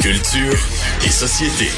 Culture et société.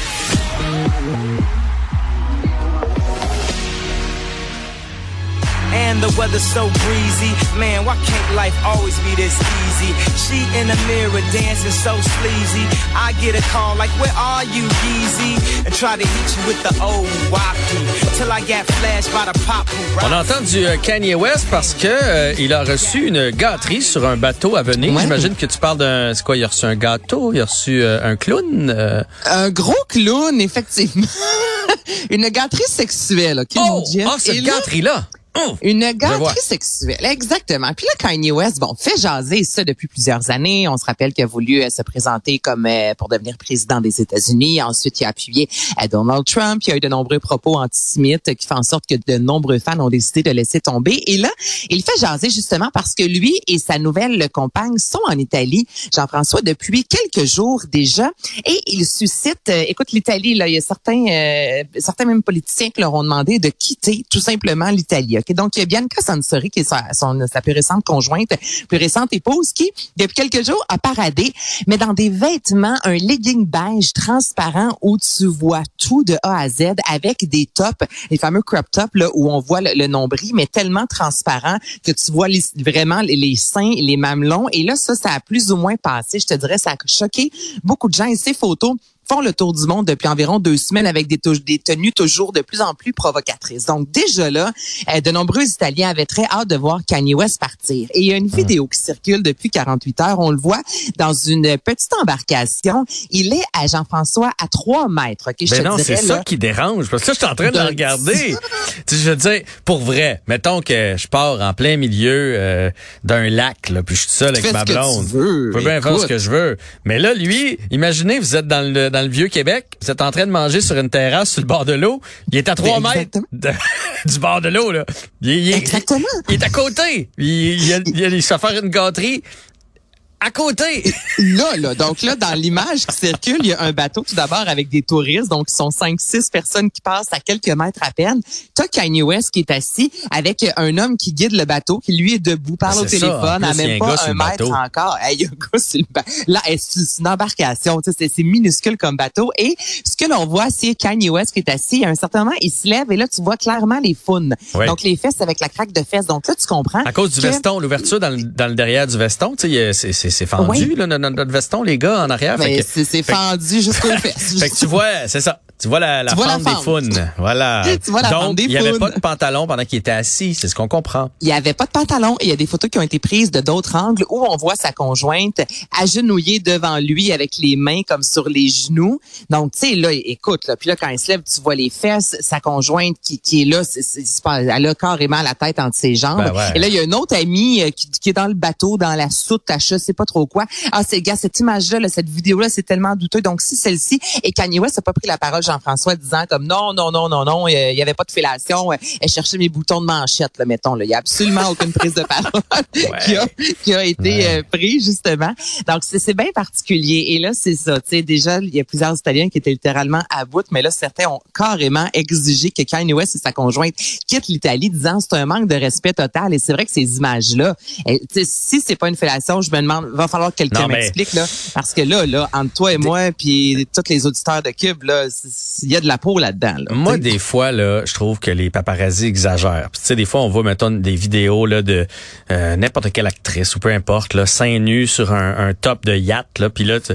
And the weather's so breezy. Man, why can't life always be this easy? She in the mirror dancing so sleazy. I get a call like, where are you, Yeezy? And try to hit you with the old wacky. Till I get flashed by the pop On entend du euh, Kanye West parce que euh, il a reçu une gâterie sur un bateau à venir. Ouais. J'imagine que tu parles d'un... C'est quoi? Il a reçu un gâteau, il a reçu euh, un clown. euh? Un gros clown, effectivement. Une gâterie sexuelle, OK, Oh! Ah, cette Et là, gâterie-là! Oh! Une gâterie sexuelle, exactement. Puis là, Kanye West, bon, fait jaser ça depuis plusieurs années. On se rappelle qu'il a voulu euh, se présenter comme euh, pour devenir président des États-Unis. Ensuite, il a appuyé euh, Donald Trump. Il y a eu de nombreux propos antisémites qui font en sorte que de nombreux fans ont décidé de laisser tomber. Et là, il fait jaser justement parce que lui et sa nouvelle compagne sont en Italie, Jean-François, depuis quelques jours déjà. Et il suscite, euh, écoute, l'Italie, là, il y a certains, euh, certains même politiciens qui leur ont demandé de quitter tout simplement l'Italie. Ok? Donc, il y a Bianca Sansori, qui est sa, son, sa plus récente conjointe, plus récente épouse, qui, depuis quelques jours, a paradé, mais dans des vêtements, un legging beige transparent où tu vois tout de A à Z avec des tops, les fameux crop tops, là, où on voit le, nombril, mais tellement transparent que tu vois vraiment les, les seins, les mamelons. Et là, ça, ça a plus ou moins passé. Je te dirais, ça a choqué beaucoup de gens. Et ces photos font le tour du monde depuis environ deux semaines avec des, tenues toujours de plus en plus provocatrices. Donc déjà là, euh, de nombreux Italiens avaient très hâte de voir Kanye West partir. Et il y a une vidéo qui circule depuis 48 heures. On le voit dans une petite embarcation. Il est à Jean-François à 3 mètres. ok, je Ben non, c'est ça qui dérange. Parce que là, je suis en train de le D'un regarder. tu sais, je veux dire, pour vrai, mettons que je pars en plein milieu euh, d'un lac, là, puis je suis seul avec ma blonde. Je peux bien faire ce que je veux. Mais là, lui, imaginez, vous êtes dans le, dans le vieux Québec, vous êtes en train de manger sur une terrasse sur le bord de l'eau. Il est à trois Ben, mètres de- du bord de l'eau, là. Il, il- il- Exactement. il est à côté. Il, il, il, il, il se fait faire une gâterie à côté. Là, là, donc là, dans l'image qui circule, il y a un bateau tout d'abord avec des touristes, donc ils sont cinq, six personnes qui passent à quelques mètres à peine. T'as Kanye West qui est assis avec un homme qui guide le bateau, qui lui est debout, parle Ah, au c'est ça. téléphone, En à plus, il y a même un gars pas un mètre bateau. encore. Hey, il y a un gars sur le Là, c'est une embarcation, tu sais, c'est- minuscule comme bateau. Et ce que l'on voit, c'est Kanye West qui est assis. À un certain moment, il se lève et là, tu vois clairement les faunes. Oui. Donc les fesses avec la craque de fesses. Donc là, tu comprends. À cause du que- veston, l'ouverture dans, le- dans le derrière du veston, tu sais, il y a- c'est c'est- fendu, Oui. là, notre, notre veston, les gars, en arrière. Ben, c'est fendu jusqu'aux fesses. Fait que tu vois, c'est ça. Tu vois la, la Tu vois la fente des faunes. Voilà. Tu vois la Donc, il n'y avait pas de pantalon pendant qu'il était assis. C'est ce qu'on comprend. Il y avait pas de pantalon il y a des photos qui ont été prises de d'autres angles où on voit sa conjointe agenouillée devant lui avec les mains comme sur les genoux. Donc, tu sais, là, écoute, là, puis là, quand il se lève, tu vois les fesses, sa conjointe qui, qui est là, c'est, c'est, c'est pas, elle a carrément la tête entre ses jambes. Ben ouais. Et là, il y a une autre amie euh, qui, qui est dans le bateau, dans la soute, à je sais pas trop quoi. Ah, c'est, gars, cette image-là, là, cette vidéo-là, c'est tellement douteux. Donc, si celle-ci, et Kanye West n'a pas pris la parole, Jean-François, disant comme non, non, non, non, non, il y avait pas de fellation, euh, elle cherchait mes boutons de manchette, là, mettons, là. Il y a absolument aucune prise de parole qui, a, qui a été Ouais. euh, prise, justement. Donc, c'est, bien particulier. Et là, c'est ça. Tu sais, déjà, il y a plusieurs Italiens qui étaient littéralement à bout, mais là, certains ont carrément exigé que Kanye West et sa conjointe quittent l'Italie, disant c'est un manque de respect total. Et c'est vrai que ces images-là, eh, si c'est pas une fellation, je me demande, va falloir que quelqu'un mais- m'explique, là. Parce que là, là, entre toi et moi, puis tous les auditeurs de Cube, là, il y a de la peau là-dedans, là. Moi, des fois, là, je trouve que les paparazzis exagèrent. Tu sais, des fois, on voit, mettons, des vidéos là de euh, n'importe quelle actrice ou peu importe, là, seins nus sur un, un top de yacht, là. Puis là, tu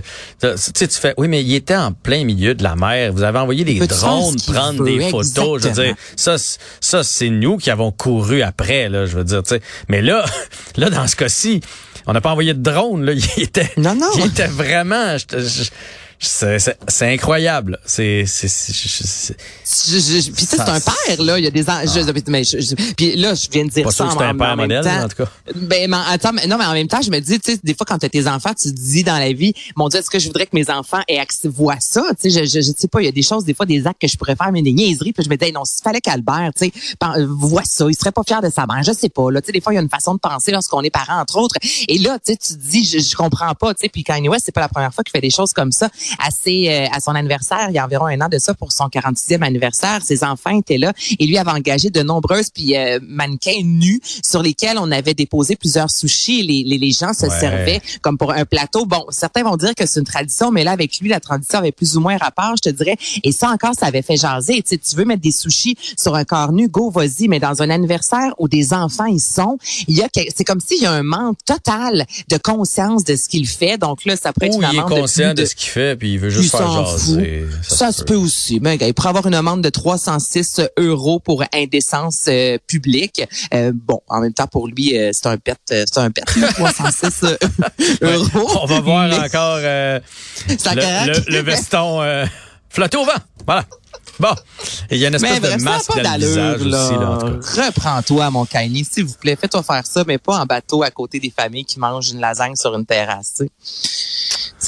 sais, tu fais, oui, mais il était en plein milieu de la mer. Vous avez envoyé des drones prendre veut, des photos? Je veux dire, ça, ça, c'est nous qui avons couru après, là. Je veux dire, tu sais. Mais là, là, dans ce cas-ci, on n'a pas envoyé de drone. Là, il était, Non, non. il était vraiment. je- c'est incroyable. C'est c'est c'est- puis un père là, il y a des ans, je- mais je- je- puis là je viens de dire Pas ça en, c'est un en père même modèle, temps. en tout cas. Ben mais attends, mais- non mais en même temps, je me dis tu sais des fois quand tu as tes enfants, tu te dis dans la vie, mon dieu, est-ce que je voudrais que mes enfants aient accès voient ça, tu sais je, je je sais pas, il y a des choses des fois des actes que je pourrais faire mais des niaiseries, puis je me dis hey, non, s'il fallait qu'Albert, tu sais, voit ça, il serait pas fier de sa mère, je sais pas là, tu sais des fois il y a une façon de penser lorsqu'on est parent entre autres. Et là, tu sais tu te dis je, je comprends pas, tu sais puis Kanye West, c'est pas la première fois qu'il fait des choses comme ça. À, ses, euh, à son anniversaire, il y a environ un an de ça, pour son 46e anniversaire. Ses enfants étaient là et lui avait engagé de nombreuses puis euh, mannequins nus sur lesquels on avait déposé plusieurs sushis. Les, les, les gens se Ouais. servaient comme pour un plateau. Bon, certains vont dire que c'est une tradition, mais là, avec lui, la tradition avait plus ou moins rapport, je te dirais. Et ça encore, ça avait fait jaser. Tu sais, tu veux mettre des sushis sur un corps nu, go, vas-y. Mais dans un anniversaire où des enfants y sont, il y a, c'est comme s'il y a un manque total de conscience de ce qu'il fait. Donc là, ça pourrait être Ou une il est de conscient de ce qu'il fait, puis il veut juste il faire jaser. Ça, se peut aussi. Mais gars, il pourrait avoir une amende de 306 euros pour indécence euh, publique. Euh, bon, en même temps, pour lui, euh, c'est un pet, euh, c'est un pet, là, 306 euh, euros. On va voir Mais encore euh, le, le- le veston euh, flotter au vent. Voilà. Bon. Et il y a une espèce Mais de masque pas dans le visage là. aussi. Reprends-toi, mon Kanye, s'il vous plaît. Fais-toi faire ça, mais pas en bateau à côté des familles qui mangent une lasagne sur une terrasse.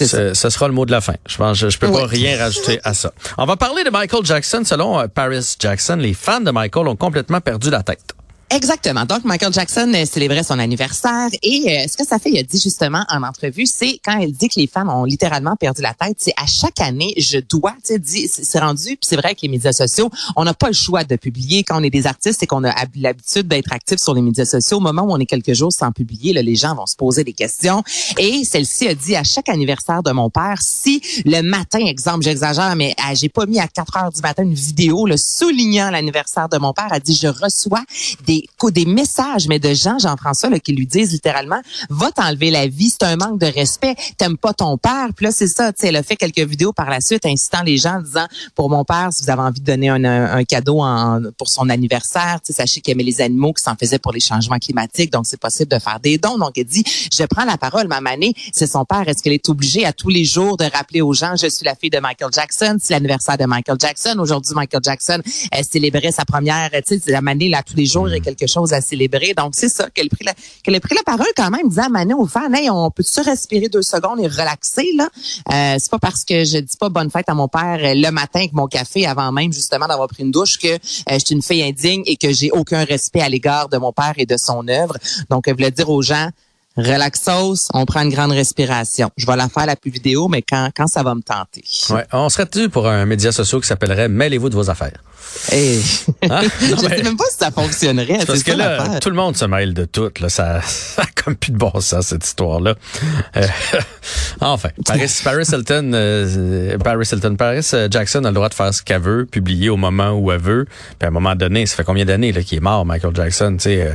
Ce, ce sera le mot de la fin. Je pense, je, je peux pas rien rajouter à ça. On va parler de Michael Jackson. Selon euh, Paris Jackson, les fans de Michael ont complètement perdu la tête. Exactement. Donc, Michael Jackson euh, célébrait son anniversaire et euh, ce que ça fait, il a dit justement en entrevue, c'est quand il dit que les fans ont littéralement perdu la tête, c'est à chaque année, je dois, tu sais, c'est rendu, puis c'est vrai avec les médias sociaux, on n'a pas le choix de publier. Quand on est des artistes et qu'on a hab- l'habitude d'être actifs sur les médias sociaux, au moment où on est quelques jours sans publier, là, les gens vont se poser des questions. Et celle-ci a dit à chaque anniversaire de mon père, si le matin, exemple, j'exagère, mais ah, j'ai pas mis à 4 heures du matin une vidéo là, soulignant l'anniversaire de mon père, a dit, je reçois des, co- des messages, mais de gens, Jean-François, là, qui lui disent littéralement, va t'enlever la vie, c'est un manque de respect, t'aimes pas ton père. Puis là, c'est ça, tu sais, elle a fait quelques vidéos par la suite incitant les gens en disant, pour mon père, si vous avez envie de donner un, un- un cadeau en, pour son anniversaire, tu sais, sachez qu'il aimait les animaux, qui s'en faisait pour les changements climatiques, donc c'est possible de faire des dons. Donc, elle dit, je prends la parole, ma manée, c'est son père, est-ce qu'elle est obligée à tous les jours de rappeler aux gens, je suis la fille de Michael Jackson, c'est l'anniversaire de Michael Jackson. Aujourd'hui, Michael Jackson euh, célébrait sa première, tu sais, la manée, là, tous les jours, a quelque chose à célébrer. Donc, c'est ça, qu'elle a pris la, a pris la parole quand même, disant à Mané aux fans, hey, on peut-tu respirer deux secondes et relaxer, là? Euh, c'est pas parce que je dis pas bonne fête à mon père euh, le matin avec mon café avant même, justement, d'avoir pris une douche que euh, je suis une fille indigne et que j'ai aucun respect à l'égard de mon père et de son œuvre. Donc, elle voulait dire aux gens, relaxos, on prend une grande respiration. Je vais la faire la plus vidéo, mais quand, quand ça va me tenter. Ouais. On serait dû pour un média social qui s'appellerait Mêlez-vous de vos affaires. Hey. Hein? je mais- sais même pas si ça fonctionnerait. Parce que là, tout le monde se mêle de tout. Là, ça, ça a comme plus de bon sens, cette histoire-là. Euh, enfin, Paris, Paris Hilton, euh, Paris Hilton, Paris euh, Jackson a le droit de faire ce qu'elle veut, publier au moment où elle veut. Puis à un moment donné, ça fait combien d'années qu'il est mort, Michael Jackson, tu sais. euh,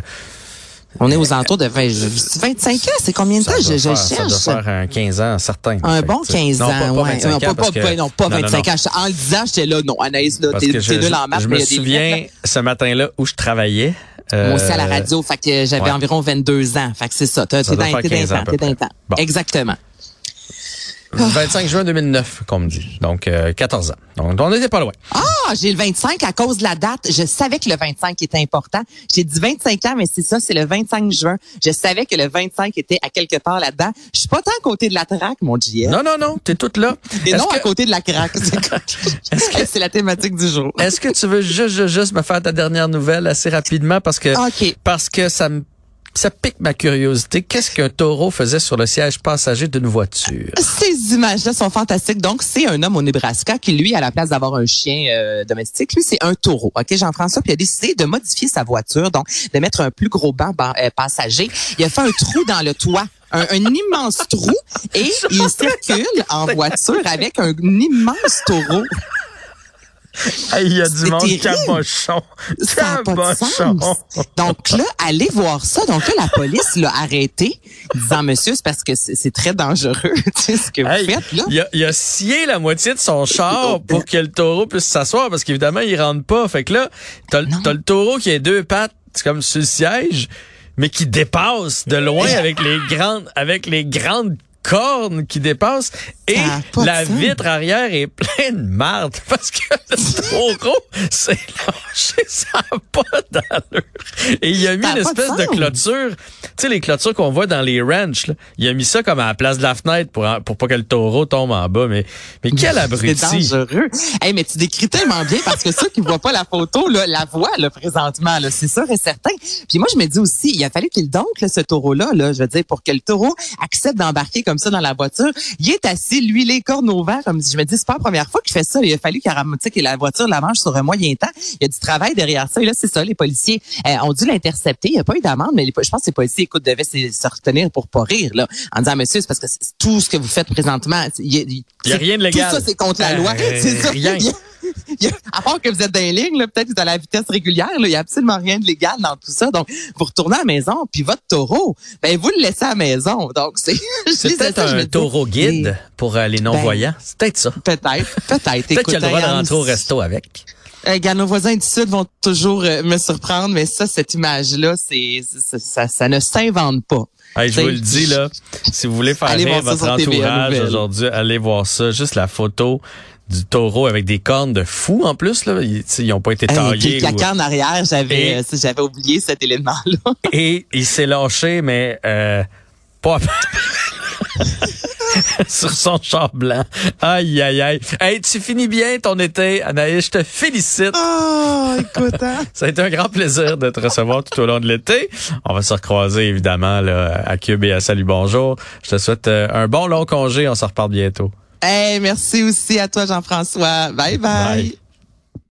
On est aux alentours de 20, je- 25 ans, c'est combien de temps? Je, doit je faire, ça cherche? doit faire un 15 ans certain. Un bon que, tu sais, 15 non, ans, pas, pas ouais. 25 non, ans, pas, parce que- non, pas non, non, 25 non. ans. En le disant, j'étais là, non, Anaïs, là, t'es nul en maths, je mais me souviens lettres, ce matin-là où je travaillais. là. Moi aussi à la euh, radio, fait que j'avais ouais. environ 22 ans. Fait que c'est ça. T'es dans faire t'es 15 ans dans. Exactement. 25 juin 2009, qu'on me dit. Donc, euh, 14 ans. Donc, on n'était pas loin. Ah, j'ai le 25 à cause de la date. Je savais que le 25 était important. J'ai dit 25 ans, mais c'est ça, c'est le 25 juin. Je savais que le 25 était à quelque part là-dedans. Je suis pas tant à côté de la traque, mon JF. Non, non, non, t'es toute là. Et Est-ce non à que- côté de la craque. C'est c'est la thématique du jour? Est-ce que tu veux juste, juste, juste me faire ta dernière nouvelle assez rapidement parce que parce que ça me ça pique ma curiosité. Qu'est-ce qu'un taureau faisait sur le siège passager d'une voiture? Ces images-là sont fantastiques. Donc, c'est un homme au Nebraska qui, lui, à la place d'avoir un chien euh, domestique, lui, c'est un taureau. OK, Jean-François, puis il a décidé de modifier sa voiture, donc de mettre un plus gros banc ba- euh, passager. Il a fait un trou dans le toit. Un, un immense trou et il circule en voiture avec un immense taureau. Il y a du monde cabochon. Cabochon. Donc là, allez voir ça. Donc là, la police l'a arrêté, disant, monsieur, c'est parce que c'est très dangereux, tu sais, ce que vous Hey, faites là. il, a, il a scié la moitié de son char pour que le taureau puisse s'asseoir parce qu'évidemment, il rentre pas. Fait que là, t'as le- Non. t'as le taureau qui a deux pattes, c'est comme sur le siège, mais qui dépasse de loin avec les grandes, avec les grandes cornes qui dépassent et la vitre arrière est pleine de marde parce que le taureau s'est lâché, ça n'a pas d'allure. Et il a mis une de espèce de, clôture, tu sais les clôtures qu'on voit dans les ranchs, là. il a mis ça comme à la place de la fenêtre pour pour pas que le taureau tombe en bas mais mais quel abruti. C'est dangereux. Hey, mais tu décris tellement bien parce que ceux qui voient pas la photo, là, la voient là, présentement. Là, c'est sûr et certain. Puis moi, je me dis aussi, il a fallu qu'il donc là, ce taureau-là, là, je veux dire, pour que le taureau accepte d'embarquer comme ça dans la voiture. Il est assis, lui, les cornes au vent, comme je me dis, c'est pas la première fois qu'il fait ça. Il a fallu que la voiture la mange sur un moyen temps. Il y a du travail derrière ça. Et là, c'est ça, les policiers euh, ont dû l'intercepter. Il n'y a pas eu d'amende, mais je pense que les policiers, écoute, devaient se, retenir pour pas rire, là, en disant, monsieur, c'est parce que tout ce que vous faites présentement, il y, a rien de légal. Tout ça, c'est contre la loi. Euh, c'est ça. Rien. à part que vous êtes dans les lignes, peut-être que vous êtes à la vitesse régulière, il n'y a absolument rien de légal dans tout ça. Donc, vous retournez à la maison, puis votre taureau, ben vous le laissez à la maison. Donc, c'est c'est peut-être un taureau guide pour euh, les non-voyants. Ben, c'est peut-être ça. Peut-être, peut-être. peut-être qu'il a le droit de rentrer au resto avec. Euh, nos voisins du Sud vont toujours euh, me surprendre, mais ça, cette image-là, c'est ça, ça, ne s'invente pas. je vous le dis là, si vous voulez faire rire votre entourage aujourd'hui, allez voir ça. Juste la photo du taureau avec des cornes de fou en plus là ils n'ont pas été taillés la corne arrière j'avais euh, j'avais oublié cet élément là et il s'est lâché mais euh, pas sur son char blanc. Aïe, aïe, aïe. Hey, tu finis bien ton été, Anaïs. Je te félicite. Oh, écoute, hein? Ça a été un grand plaisir de te recevoir tout au long de l'été. On va se recroiser, évidemment, là, à Cube et à Salut Bonjour. Je te souhaite euh, un bon long congé. On se reparle bientôt. Hey, merci aussi à toi, Jean-François. bye. bye.